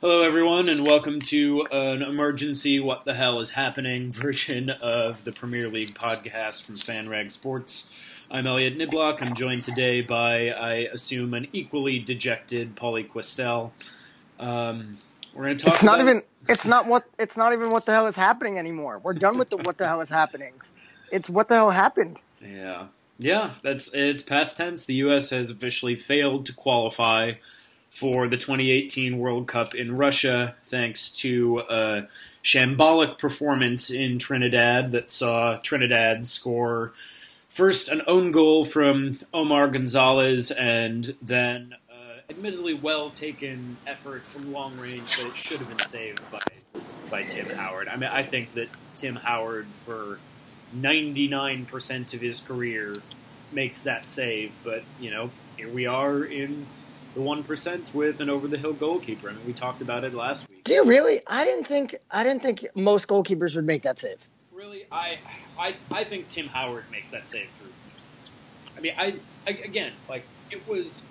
Hello, everyone, and welcome to an emergency "What the hell is happening" version of the Premier League podcast from FanRag Sports. I'm Elliott Niblock. I'm joined today by, I assume, an equally dejected Pauly Kwestel. Um, we're going to talk. It's not about- even. It's not what. It's not even what the hell is happening anymore. We're done with the what the hell is happening. It's what the hell happened. Yeah, yeah. That's it's past tense. The U.S. has officially failed to qualify for the 2018 World Cup in Russia, thanks to a shambolic performance in Trinidad that saw Trinidad score first an own goal from Omar Gonzalez, and then. uh, Admittedly, well taken effort from long range, but it should have been saved by by Tim Howard. I mean, I think that Tim Howard, for 99% of his career makes that save, but you know, here we are in the 1% with an over the hill goalkeeper. I mean, we talked about it last week. Do you really? I didn't think. I didn't think most goalkeepers would make that save. Really, I I I think Tim Howard makes that save for most of his career. I mean, I, I again, like it was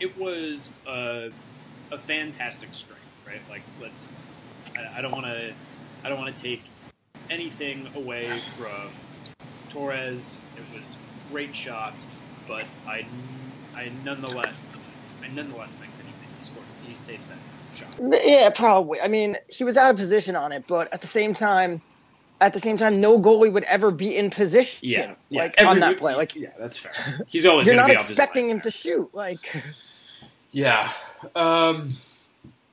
it was a, a fantastic strike, right? Like let's I, don't want to I don't want to take anything away from Torres. It was a great shot, but I I nonetheless I nonetheless think that he, he scores he saves that shot. Yeah, probably. I mean, he was out of position on it, but at the same time, at the same time, no goalie would ever be in position. Yeah, yeah. like on that play. Like yeah, that's fair. He's always you're not expecting him there. to shoot. Like Yeah. Um,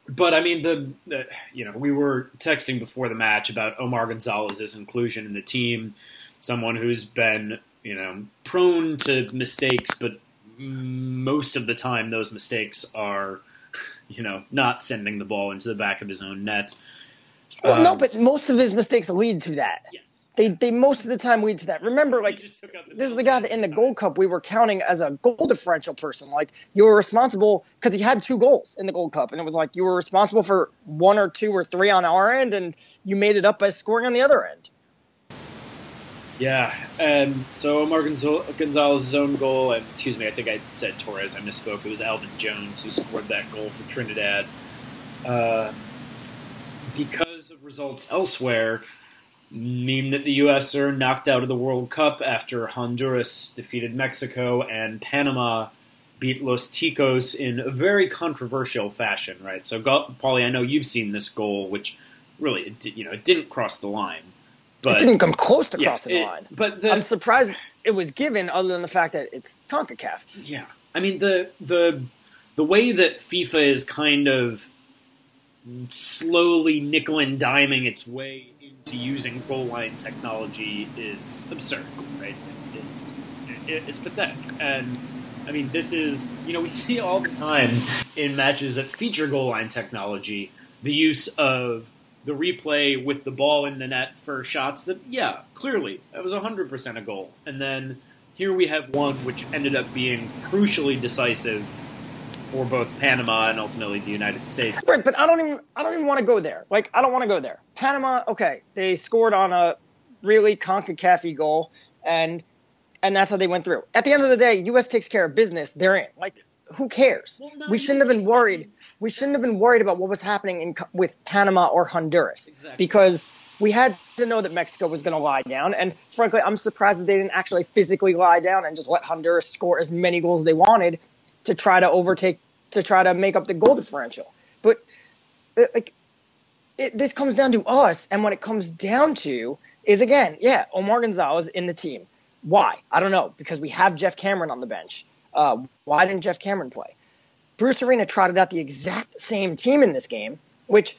but I mean, the, the you know we were texting before the match about Omar Gonzalez's inclusion in the team, someone who's been you know prone to mistakes, but most of the time those mistakes are you know not sending the ball into the back of his own net. well, no, Um, but most of his mistakes lead to that. yes, They they most of the time lead to that. Remember, like He just took out this is the guy that in the Gold Cup we were counting as a goal differential person. Like you were responsible because he had two goals in the Gold Cup, and it was like you were responsible for one or two or three on our end, and you made it up by scoring on the other end. Yeah, and so Omar Gonzalez's own goal, and excuse me, I think I said Torres. I misspoke. It was Alvin Jones who scored that goal for Trinidad. Uh, because of results elsewhere, mean that the U.S. are knocked out of the World Cup after Honduras defeated Mexico and Panama beat Los Ticos in a very controversial fashion. Right. So, Pauly, I know you've seen this goal, which really, you know, it didn't cross the line, but it didn't come close to yeah, crossing the line. But the, I'm surprised it was given, other than the fact that it's Concacaf. Yeah, I mean the the the way that FIFA is kind of slowly nickel and diming its way into using goal line technology is absurd, right? It's it, it's pathetic, and I mean this is you know we see all the time in matches that feature goal line technology the use of the replay with the ball in the net for shots that yeah clearly that was 100% a goal and then here we have one which ended up being crucially decisive for both Panama and ultimately the United States. Right, but I don't even I don't even want to go there. Like I don't want to go there. Panama, okay, they scored on a really Concacaf goal, and and that's how they went through. At the end of the day, U.S. takes care of business. They're in. Like who cares? Well, no, we shouldn't have been worried. We shouldn't have been worried about what was happening in, with Panama or Honduras Exactly. because we had to know that Mexico was going to lie down. And frankly, I'm surprised that they didn't actually physically lie down and just let Honduras score as many goals as they wanted to try to overtake to try to make up the goal differential. But uh, like it, this comes down to us, and what it comes down to is again, yeah, Omar Gonzalez in the team. Why? I don't know because we have Geoff Cameron on the bench. Uh, why didn't Geoff Cameron play? Bruce Arena trotted out the exact same team in this game, which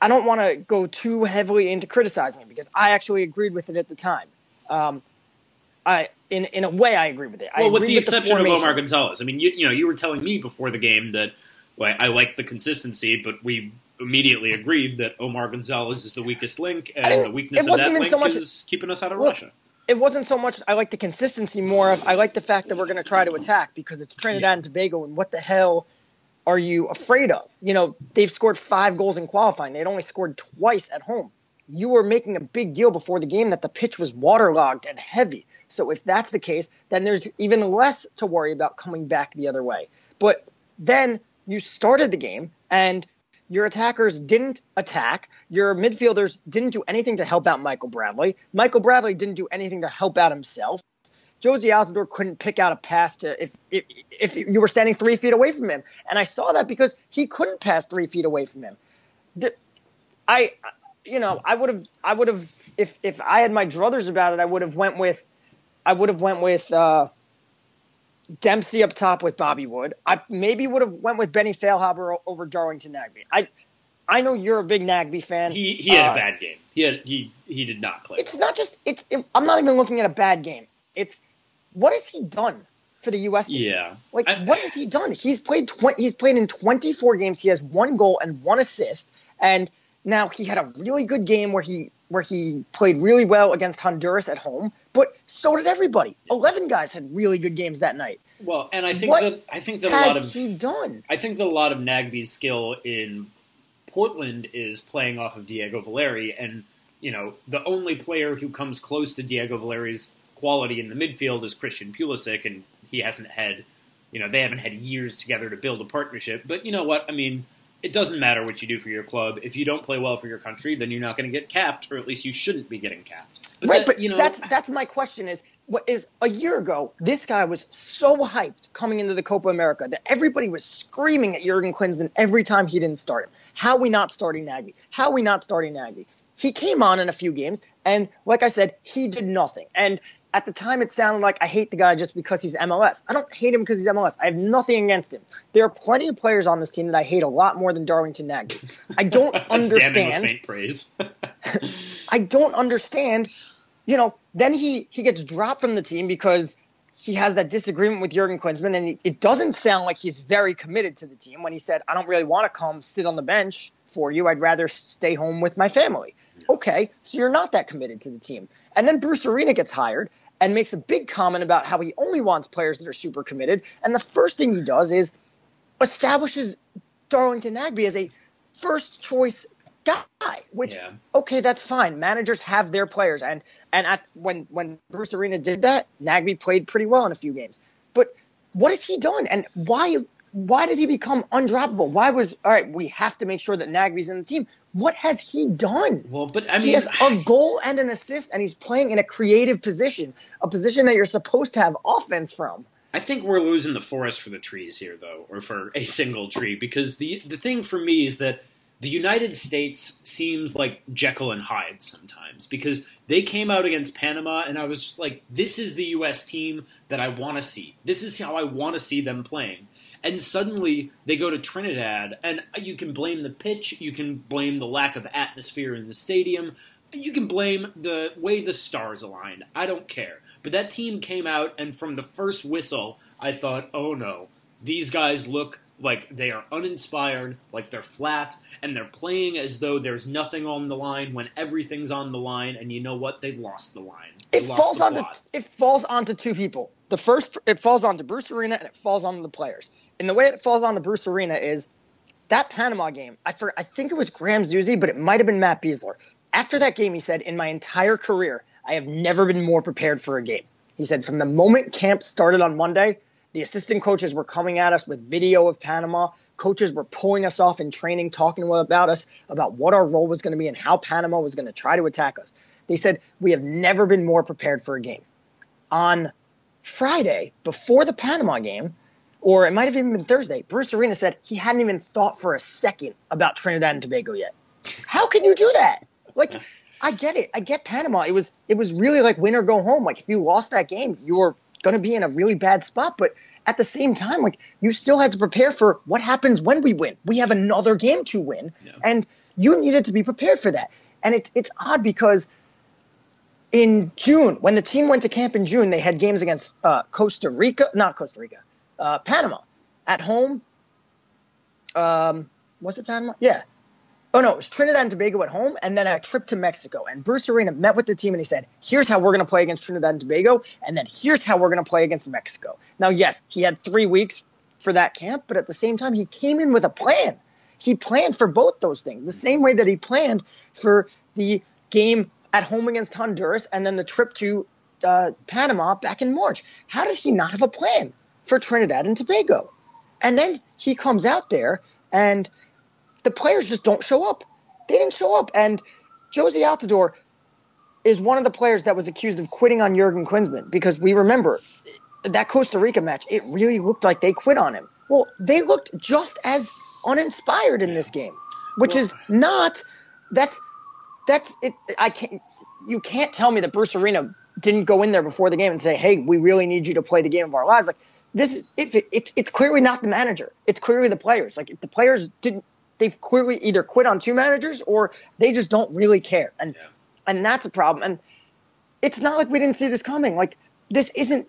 I don't want to go too heavily into criticizing it because I actually agreed with it at the time. Um, I in in a way I agree with it. I Well, with the exception of. Omar Gonzalez. I mean, you, you know, you were telling me before the game that well, I like the consistency, but we immediately agreed that Omar Gonzalez is the weakest link, and the weakness of that link so is keeping us out of Look, Russia. It wasn't so much I like the consistency more of I like the fact that we're going to try to attack because it's Trinidad Yeah. and Tobago and what the hell are you afraid of? You know, they've scored 5 goals in qualifying. They'd only scored twice at home. You were making a big deal before the game that the pitch was waterlogged and heavy. So if that's the case, then there's even less to worry about coming back the other way. But then you started the game and your attackers didn't attack. Your midfielders didn't do anything to help out Michael Bradley. Michael Bradley didn't do anything to help out himself. Jozy Altidore couldn't pick out a pass to if, if if you were standing three feet away from him, and I saw that because he couldn't pass three feet away from him. The, I, you know, I would have, I would have, if if I had my druthers about it, I would have went with, I would have went with uh, Dempsey up top with Bobby Wood. I maybe would have went with Benny Feilhaber over Darlington Nagbe. I, I know you're a big Nagbe fan. He he had uh, a bad game. He had, he he did not play. It's not just it's. It, I'm not even looking at a bad game. It's what has he done for the U.S. team? Yeah, like I, what has he done? He's played tw- he's played in 24 games. He has one goal and one assist, and now he had a really good game where he where he played really well against Honduras at home, but so did everybody. Eleven guys had really good games that night. Well, and I think what that I think that a lot of he done. I think that a lot of Nagbe's skill in Portland is playing off of Diego Valeri, and you know the only player who comes close to Diego Valeri's quality in the midfield is Christian Pulisic, and he hasn't had, you know, they haven't had years together to build a partnership. But you know what? I mean, it doesn't matter what you do for your club. If you don't play well for your country, then you're not going to get capped, or at least you shouldn't be getting capped. But right, that, but you know, that's that's my question is what is a year ago, this guy was so hyped coming into the Copa America that everybody was screaming at Jurgen Klinsmann every time he didn't start him. How we not starting Nagy? How we not starting Nagy? He came on in a few games, and like I said, he did nothing. And at the time it sounded like I hate the guy just because he's MLS. I don't hate him because he's MLS. I have nothing against him. There are plenty of players on this team that I hate a lot more than Darlington Nagbe. I don't understand. praise. I don't understand. You know, then he he gets dropped from the team because he has that disagreement with Jurgen Klinsmann, and it doesn't sound like he's very committed to the team when he said, "I don't really want to come sit on the bench for you. I'd rather stay home with my family." Okay, so you're not that committed to the team. And then Bruce Arena gets hired, and makes a big comment about how he only wants players that are super committed. And the first thing he does is establishes Darlington Nagbe as a first choice guy, which yeah. okay, that's fine. Managers have their players, and and at, when when Bruce Arena did that, Nagbe played pretty well in a few games. But what has he done, and why why did he become undroppable? Why was all right? We have to make sure that Nagbe's in the team. What has he done? Well, but I mean, he has a goal and an assist, and he's playing in a creative position, a position that you're supposed to have offense from. I think we're losing the forest for the trees here, though, or for a single tree, because the the thing for me is that the United States seems like Jekyll and Hyde sometimes because they came out against Panama and I was just like, this is the U.S. team that I want to see. This is how I want to see them playing and suddenly they go to Trinidad, and you can blame the pitch, you can blame the lack of atmosphere in the stadium, you can blame the way the stars aligned. I don't care. But that team came out, and from the first whistle, I thought, oh no, these guys look like they are uninspired, like they're flat, and they're playing as though there's nothing on the line when everything's on the line, and you know what? They've lost the line. They it falls onto it falls onto two people the first it falls onto Bruce Arena and it falls onto the players. And the way it falls onto Bruce Arena is that Panama game. I for, I think it was Graham Zusi, but it might have been Matt Besler. After that game, he said, "In my entire career, I have never been more prepared for a game." He said, "From the moment camp started on Monday, the assistant coaches were coming at us with video of Panama. Coaches were pulling us off in training, talking about us, about what our role was going to be and how Panama was going to try to attack us." They said, "We have never been more prepared for a game." On Friday, before the Panama game, or it might have even been Thursday, Bruce Arena said he hadn't even thought for a second about Trinidad and Tobago yet. How can you do that? Like, I get it. I get Panama. It was it was really like win or go home. Like if you lost that game, you were going to be in a really bad spot. But at the same time, like you still had to prepare for what happens when we win. We have another game to win, yeah. and you needed to be prepared for that. And it's it's odd because in June, when the team went to camp in June, they had games against uh, Costa Rica, not Costa Rica, uh, Panama at home. Um, was it Panama? Yeah. Oh no, it was Trinidad and Tobago at home, and then a trip to Mexico. And Bruce Arena met with the team and he said, "Here's how we're going to play against Trinidad and Tobago, and then here's how we're going to play against Mexico." Now, yes, he had three weeks for that camp, but at the same time, he came in with a plan. He planned for both those things, the same way that he planned for the game at home against Honduras and then the trip to uh, Panama back in March. How did he not have a plan for Trinidad and Tobago? And then he comes out there and the players just don't show up. They didn't show up. And Jozy Altidore is one of the players that was accused of quitting on Jurgen Klinsmann because we remember that Costa Rica match, it really looked like they quit on him. Well, they looked just as uninspired in this game, which well, is not that's that's it I can't you can't tell me that Bruce Arena didn't go in there before the game and say, "Hey, we really need you to play the game of our lives." Like this is if it, it's it's clearly not the manager. It's clearly the players. Like if the players didn't they've clearly either quit on two managers or they just don't really care. And yeah. and that's a problem. And it's not like we didn't see this coming. Like this isn't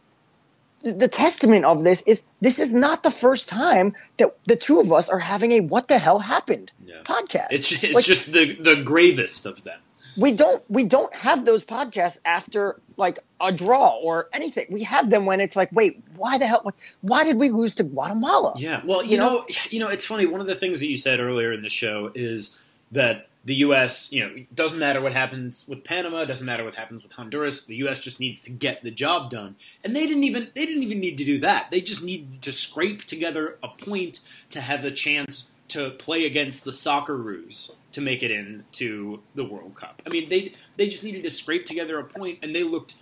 the testament of this is this is not the first time that the two of us are having a what the hell happened yeah. podcast. It's, it's like, just the the gravest of them we don't we don't have those podcasts after like a draw or anything. We have them when it's like, wait, why the hell? Why did we lose to Guatemala? Yeah, well, you, you know, know, you know, it's funny. One of the things that you said earlier in the show is that the U.S. You know, doesn't matter what happens with Panama, doesn't matter what happens with Honduras. The U.S. just needs to get the job done, and they didn't even they didn't even need to do that. They just needed to scrape together a point to have the chance to play against the Socceroos to make it into the World Cup. I mean, they they just needed to scrape together a point, and they looked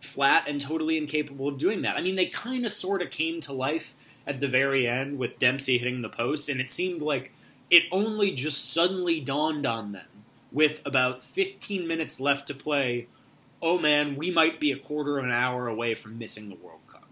flat and totally incapable of doing that. I mean, they kind of sort of came to life at the very end with Dempsey hitting the post, and it seemed like it only just suddenly dawned on them with about 15 minutes left to play. Oh man, we might be a quarter of an hour away from missing the World Cup.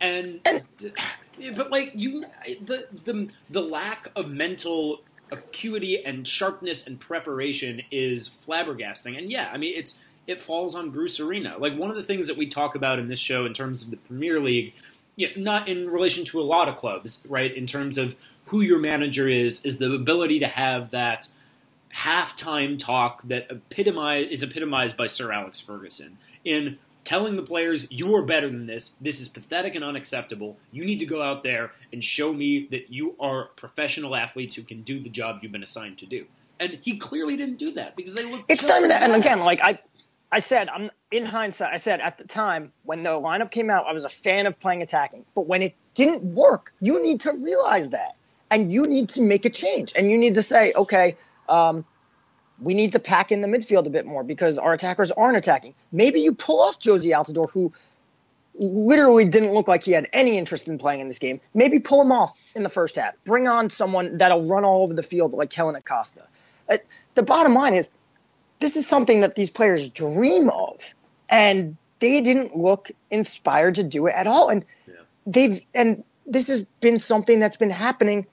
And but like you, the the the lack of mental acuity and sharpness and preparation is flabbergasting. And yeah, I mean it's it falls on Bruce Arena. Like one of the things that we talk about in this show in terms of the Premier League, yeah, not in relation to a lot of clubs, right? In terms of who your manager is, is the ability to have that halftime talk that epitomize, is epitomized by Sir Alex Ferguson in telling the players, you are better than this. This is pathetic and unacceptable. You need to go out there and show me that you are professional athletes who can do the job you've been assigned to do. And he clearly didn't do that because they look. It's time that, and again, like I, I said, I'm in hindsight. I said at the time when the lineup came out, I was a fan of playing attacking. But when it didn't work, you need to realize that, and you need to make a change, and you need to say, okay, um, we need to pack in the midfield a bit more because our attackers aren't attacking. Maybe you pull off Jozy Altidore, who literally didn't look like he had any interest in playing in this game. Maybe pull him off in the first half. Bring on someone that'll run all over the field like Kellyn Acosta. Uh, the bottom line is, this is something that these players dream of, and they didn't look inspired to do it at all. And yeah. they've and this has been something that's been happening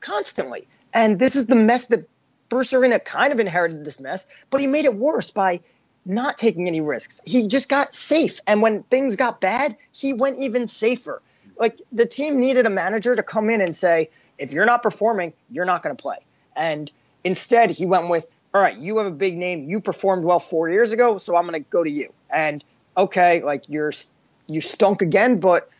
constantly. And this is the mess that Bruce Arena kind of inherited this mess, but he made it worse by not taking any risks. He just got safe. And when things got bad, he went even safer. Like the team needed a manager to come in and say, if you're not performing, you're not going to play. And instead, he went with, all right, you have a big name. You performed well four years ago, so I'm going to go to you. And okay, like you're you stunk again, but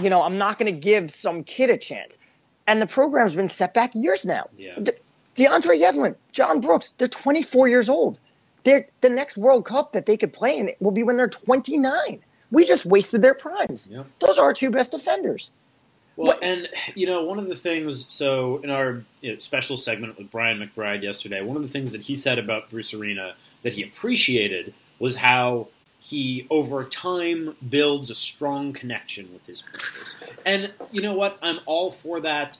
you know I'm not going to give some kid a chance. And the program's been set back years now. Yeah. DeAndre Yedlin, John Brooks, they're 24 years old. They're, the next World Cup that they could play in will be when they're 29. We just wasted their primes. Yep. Those are our two best defenders. Well, what? and you know, one of the things. So in our you know, special segment with Brian McBride yesterday, one of the things that he said about Bruce Arena that he appreciated was how he over time builds a strong connection with his players. And you know what? I'm all for that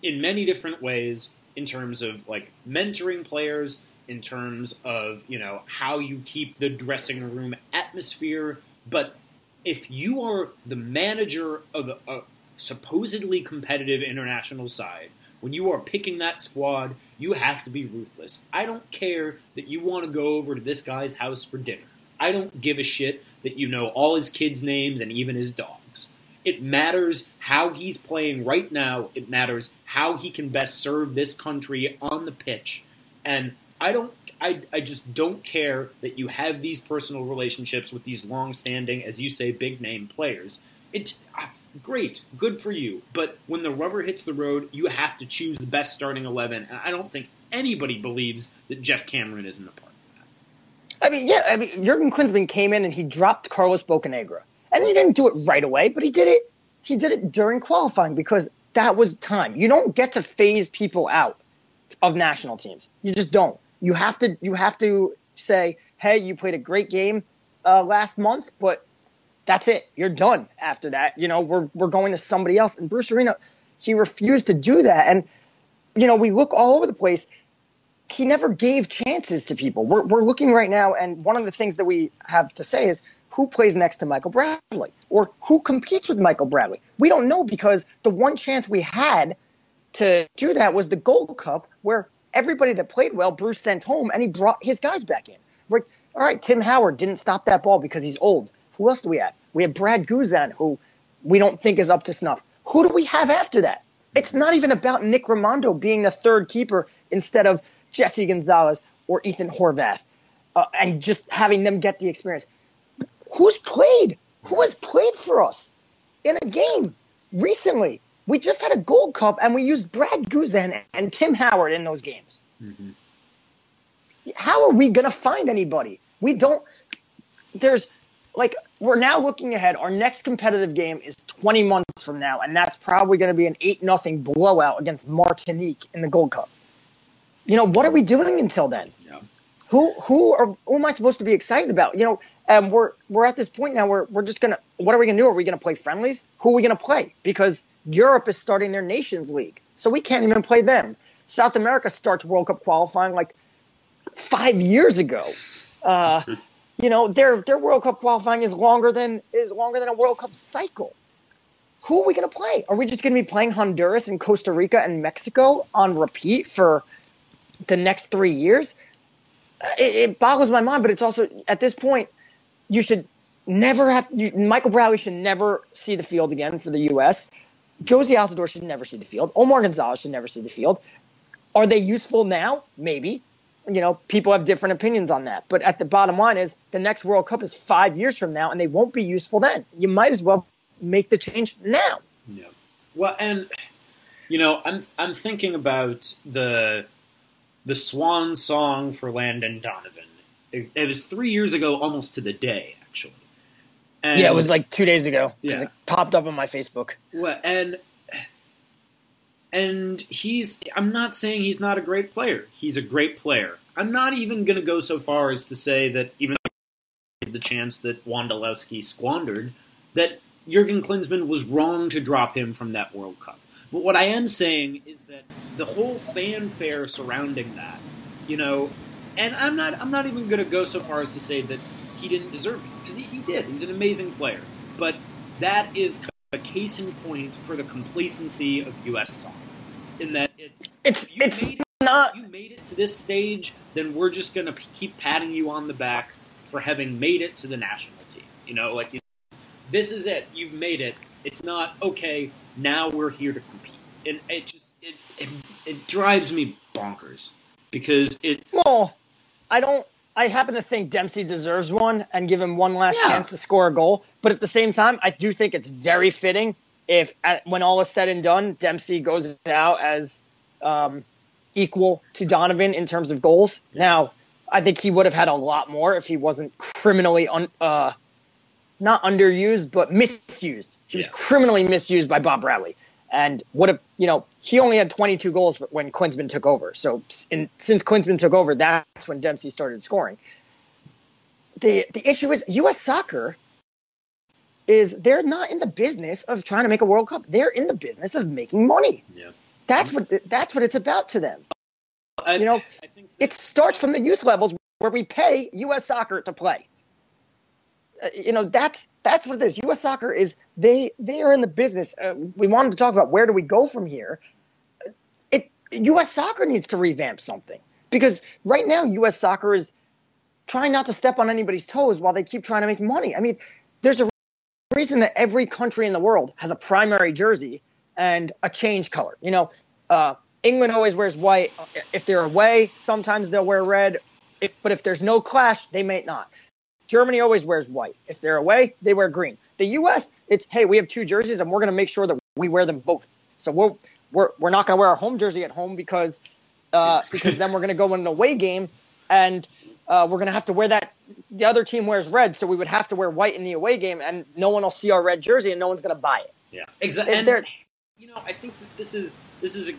in many different ways in terms of like mentoring players, in terms of you know how you keep the dressing room atmosphere. But if you are the manager of a supposedly competitive international side, when you are picking that squad, you have to be ruthless. I don't care that you want to go over to this guy's house for dinner. I don't give a shit that you know all his kids' names and even his dogs. It matters how he's playing right now. It matters how he can best serve this country on the pitch. And I don't I, I just don't care that you have these personal relationships with these long-standing, as you say, big name players. Uh, great, good for you. But when the rubber hits the road, you have to choose the best starting eleven. And I don't think anybody believes that Geoff Cameron isn't a part of that. I mean, yeah, I mean, Jurgen Klinsmann came in and he dropped Carlos Bocanegra. And he didn't do it right away, but he did it. He did it during qualifying because that was time. You don't get to phase people out of national teams. You just don't. You have to you have to say, hey, you played a great game uh, last month, but that's it. You're done after that. You know, we're we're going to somebody else. And Bruce Arena, he refused to do that. And you know, we look all over the place. He never gave chances to people. We're we're looking right now, and one of the things that we have to say is who plays next to Michael Bradley or who competes with Michael Bradley. We don't know because the one chance we had to do that was the Gold Cup, where everybody that played well, Bruce sent home, and he brought his guys back in. Like, all right, Tim Howard didn't stop that ball because he's old. Who else do we have? We have Brad Guzan, who we don't think is up to snuff. Who do we have after that? It's not even about Nick Rimando being the third keeper instead of Jesse Gonzalez or Ethan Horvath, uh, and just having them get the experience. Who's played? Who has played for us in a game recently? We just had a Gold Cup, and we used Brad Guzan and Tim Howard in those games. Mm-hmm. How are we going to find anybody? We don't. There's like we're now looking ahead. Our next competitive game is 20 months from now, and that's probably going to be an eight nothing blowout against Martinique in the Gold Cup. You know what are we doing until then? Yeah. Who who are who am I supposed to be excited about? You know, and we're we're at this point now where we're just gonna what are we gonna do? Are we gonna play friendlies? Who are we gonna play? Because Europe is starting their Nations League, so we can't even play them. South America starts World Cup qualifying like five years ago. Uh, you know, their their World Cup qualifying is longer than is longer than a World Cup cycle. Who are we going to play? Are we just going to be playing Honduras and Costa Rica and Mexico on repeat for the next three years? It, it boggles my mind, but it's also at this point you should never have you, Michael Bradley should never see the field again for the U.S. Jozy Altidore should never see the field. Omar Gonzalez should never see the field. Are they useful now? Maybe. You know, people have different opinions on that. But at the bottom line is the next World Cup is five years from now, and they won't be useful then. You might as well make the change now. Yeah. Well, and you know, I'm I'm thinking about the the swan song for Landon Donovan it, it, was three years ago, almost to the day, actually. And, yeah, it was like two days ago because yeah. it popped up on my Facebook. Well, and and he's. I'm not saying he's not a great player. He's a great player. I'm not even going to go so far as to say that even the chance that Wondolowski squandered, that Jurgen Klinsmann was wrong to drop him from that World Cup. But what I am saying is that the whole fanfare surrounding that, you know, and I'm not I'm not even going to go so far as to say that he didn't deserve it because he, he, did. He's an amazing player, but that is kind of a case in point for the complacency of U.S. soccer. In that it's it's it's it, not you made it to this stage, then we're just going to keep patting you on the back for having made it to the national team. You know, like this is it. You've made it. It's not okay. Now we're here to compete, and it just it, it, it drives me bonkers because it. Well, I don't. I happen to think Dempsey deserves one and give him one last yeah. chance to score a goal. But at the same time, I do think it's very fitting if, at, when all is said and done, Dempsey goes out as um, equal to Donovan in terms of goals. Now, I think he would have had a lot more if he wasn't criminally un, uh, not underused, but misused. He was criminally misused by Bob Bradley and would have, you know, he only had 22 goals when Klinsmann took over. So in, since Klinsmann took over, that's when Dempsey started scoring. The the issue is U.S. soccer is they're not in the business of trying to make a World Cup. They're in the business of making money. Yeah. That's what that's what it's about to them. I, you know, it starts from the youth levels where we pay U.S. soccer to play. Uh, you know that's that's what it is. U.S. Soccer is they they are in the business. Uh, we wanted to talk about where do we go from here. It U.S. Soccer needs to revamp something because right now U.S. Soccer is trying not to step on anybody's toes while they keep trying to make money. I mean, there's a reason that every country in the world has a primary jersey and a change color. You know, uh, England always wears white. If they're away, sometimes they'll wear red. If, but if there's no clash, they may not. Germany always wears white. If they're away, they wear green. The U.S., it's hey, we have two jerseys, and we're going to make sure that we wear them both. So we're we're we're not going to wear our home jersey at home because uh, because then we're going to go in an away game, and uh, we're going to have to wear that. The other team wears red, so we would have to wear white in the away game, and no one will see our red jersey, and no one's going to buy it. Yeah, exactly. You know, I think that this is this is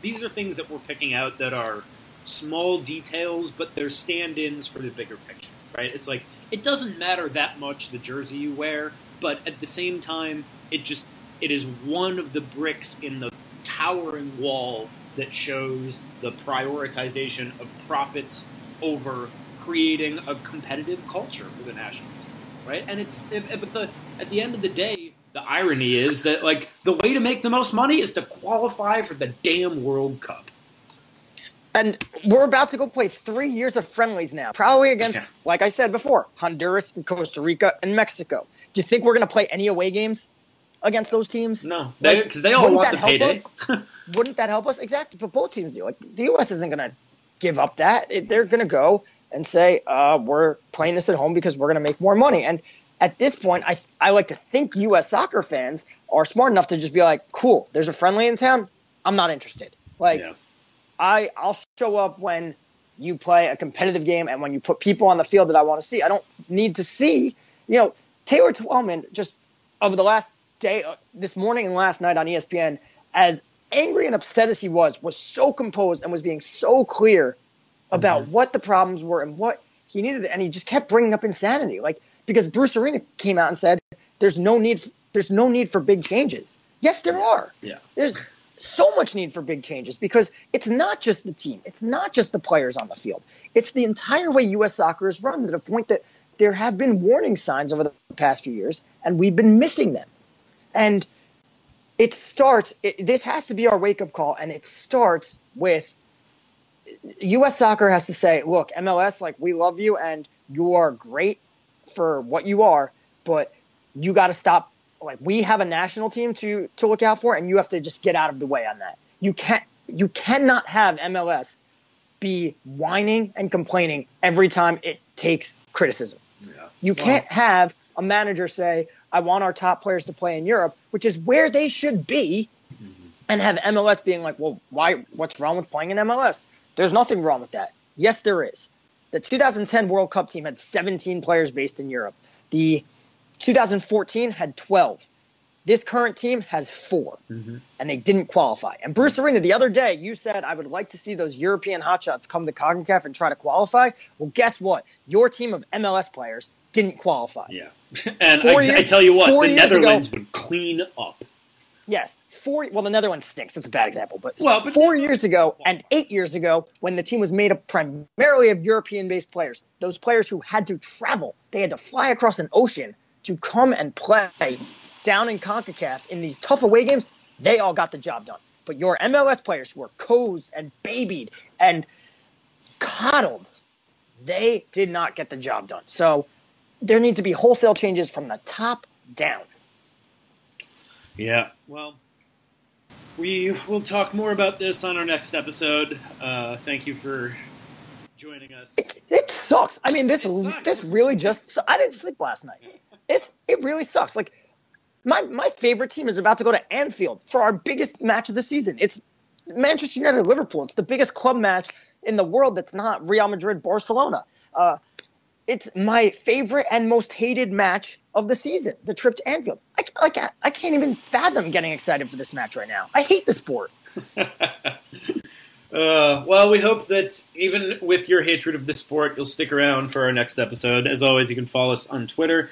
these are things that we're picking out that are small details, but they're stand-ins for the bigger picture, right? It's like it doesn't matter that much the jersey you wear, but at the same time, it just it is one of the bricks in the towering wall that shows the prioritization of profits over creating a competitive culture for the national team, right? And it's but the at the end of the day, the irony is that like the way to make the most money is to qualify for the damn World Cup. And we're about to go play three years of friendlies now, probably against, yeah. like I said before, Honduras, and Costa Rica, and Mexico. Do you think we're going to play any away games against those teams? No, because like, they all want the payday. wouldn't that help us? Exactly, but both teams do. Like the U.S. isn't going to give up that. It, they're going to go and say, uh, "We're playing this at home because we're going to make more money." And at this point, I I like to think U.S. soccer fans are smart enough to just be like, "Cool, there's a friendly in town. I'm not interested." Like. Yeah I I'll show up when you play a competitive game and when you put people on the field that I want to see. I don't need to see, you know, Taylor Twellman just over the last day, uh, this morning and last night on ESPN, as angry and upset as he was, was so composed and was being so clear about mm-hmm. what the problems were and what he needed, and he just kept bringing up insanity, like because Bruce Arena came out and said, "There's no need, there's no need for big changes." Yes, there are. Yeah. There's so much need for big changes because it's not just the team, it's not just the players on the field. It's the entire way U.S. soccer is run to the point that there have been warning signs over the past few years, and we've been missing them. And it starts, it, this has to be our wake up call, and it starts with U.S. soccer has to say, look, MLS, like, we love you, and you are great for what you are, but you got to stop like we have a national team to to look out for, and you have to just get out of the way on that. You can't you cannot have MLS be whining and complaining every time it takes criticism. Yeah. You can't have a manager say, "I want our top players to play in Europe," which is where they should be, mm-hmm. and have MLS being like, "Well, why? What's wrong with playing in MLS?" There's nothing wrong with that. Yes, there is. The 2010 World Cup team had 17 players based in Europe. The 2014 had 12. This current team has 4 mm-hmm. and they didn't qualify. And Bruce Arena, the other day, you said, I would like to see those European hotshots come to CONCACAF and try to qualify. Well, guess what? Your team of MLS players didn't qualify. Yeah. and I, years, I, tell you what, the Netherlands ago, would clean up. Yes, four. Well, another one stinks. That's a bad example, but, well, but four years ago and eight years ago, when the team was made up primarily of European-based players, those players who had to travel, they had to fly across an ocean to come and play down in CONCACAF in these tough away games, they all got the job done. But your MLS players who were cozen and babied and coddled, they did not get the job done. So there need to be wholesale changes from the top down. Yeah, well, we will talk more about this on our next episode. Uh, thank you for joining us. It, it sucks. I mean, this this really just. I didn't sleep last night. It's it really sucks. Like my my favorite team is about to go to Anfield for our biggest match of the season. It's Manchester United Liverpool. It's the biggest club match in the world that's not Real Madrid Barcelona. Uh, it's my favorite and most hated match of the season, the trip to Anfield. I, like, I can't even fathom getting excited for this match right now. I hate the sport. uh, well, we hope that even with your hatred of the sport, you'll stick around for our next episode. As always, you can follow us on Twitter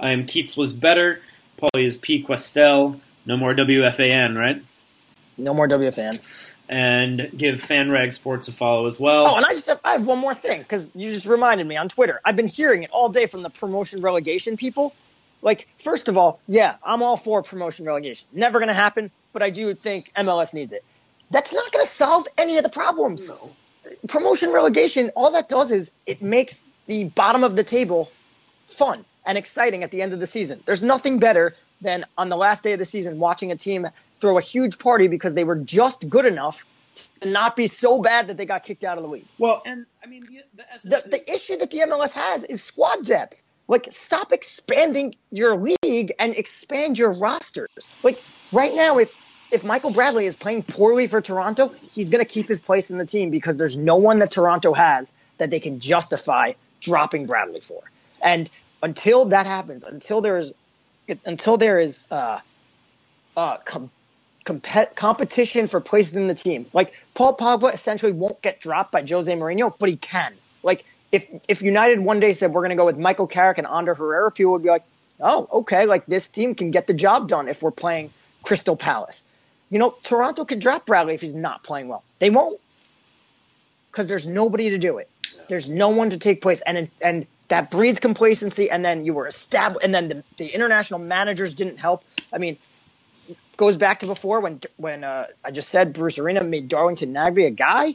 I am Keats was better. Pauly is P Kwestel. No more WFAN, right? No more WFAN. And give FanRag Sports a follow as well. Oh, and I just have, I have one more thing because you just reminded me on Twitter. I've been hearing it all day from the promotion relegation people. Like, first of all, yeah, I'm all for promotion relegation. Never going to happen, but I do think MLS needs it. That's not going to solve any of the problems. No. Promotion relegation, all that does is it makes the bottom of the table fun and exciting at the end of the season. There's nothing better than on the last day of the season watching a team throw a huge party because they were just good enough to not be so bad that they got kicked out of the league. Well, and I mean the the, the, the issue that the MLS has is squad depth. Like stop expanding your league and expand your rosters. Like right now if if Michael Bradley is playing poorly for Toronto, he's going to keep his place in the team because there's no one that Toronto has that they can justify dropping Bradley for. And until that happens, until there is, until there is uh, uh, com- comp- competition for places in the team. Like Paul Pogba essentially won't get dropped by Jose Mourinho, but he can. Like if if United one day said we're going to go with Michael Carrick and Ander Herrera, people would be like, oh, okay, like this team can get the job done if we're playing Crystal Palace. You know, Toronto could drop Bradley if he's not playing well. They won't because there's nobody to do it. There's no one to take place, and and that breeds complacency. And then you were established, and then the, the international managers didn't help. I mean, goes back to before when when uh, I just said Bruce Arena made Darlington Nagbe a guy.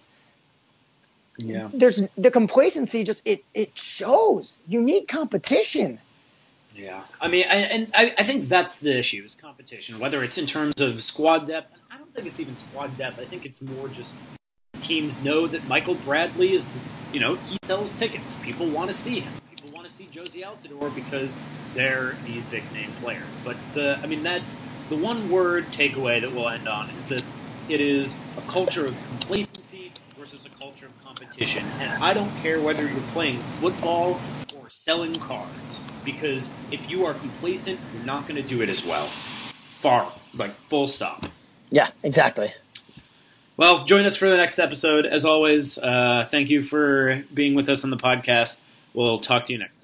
Yeah. There's the complacency. Just it it shows. You need competition. Yeah, I mean, I, and I, I think that's the issue is competition. Whether it's in terms of squad depth, I don't think it's even squad depth. I think it's more just teams know that Michael Bradley is, you know, he sells tickets. People want to see him. People want to see Jozy Altidore because they're these big name players. But the, I mean, that's the one word takeaway that we'll end on is that it is a culture of complacency versus a culture of competition. And I don't care whether you're playing football or selling cars because if you are complacent, you're not going to do it as well. Far, like full stop. Yeah, exactly. Well, join us for the next episode. As always, uh, thank you for being with us on the podcast. We'll talk to you next time.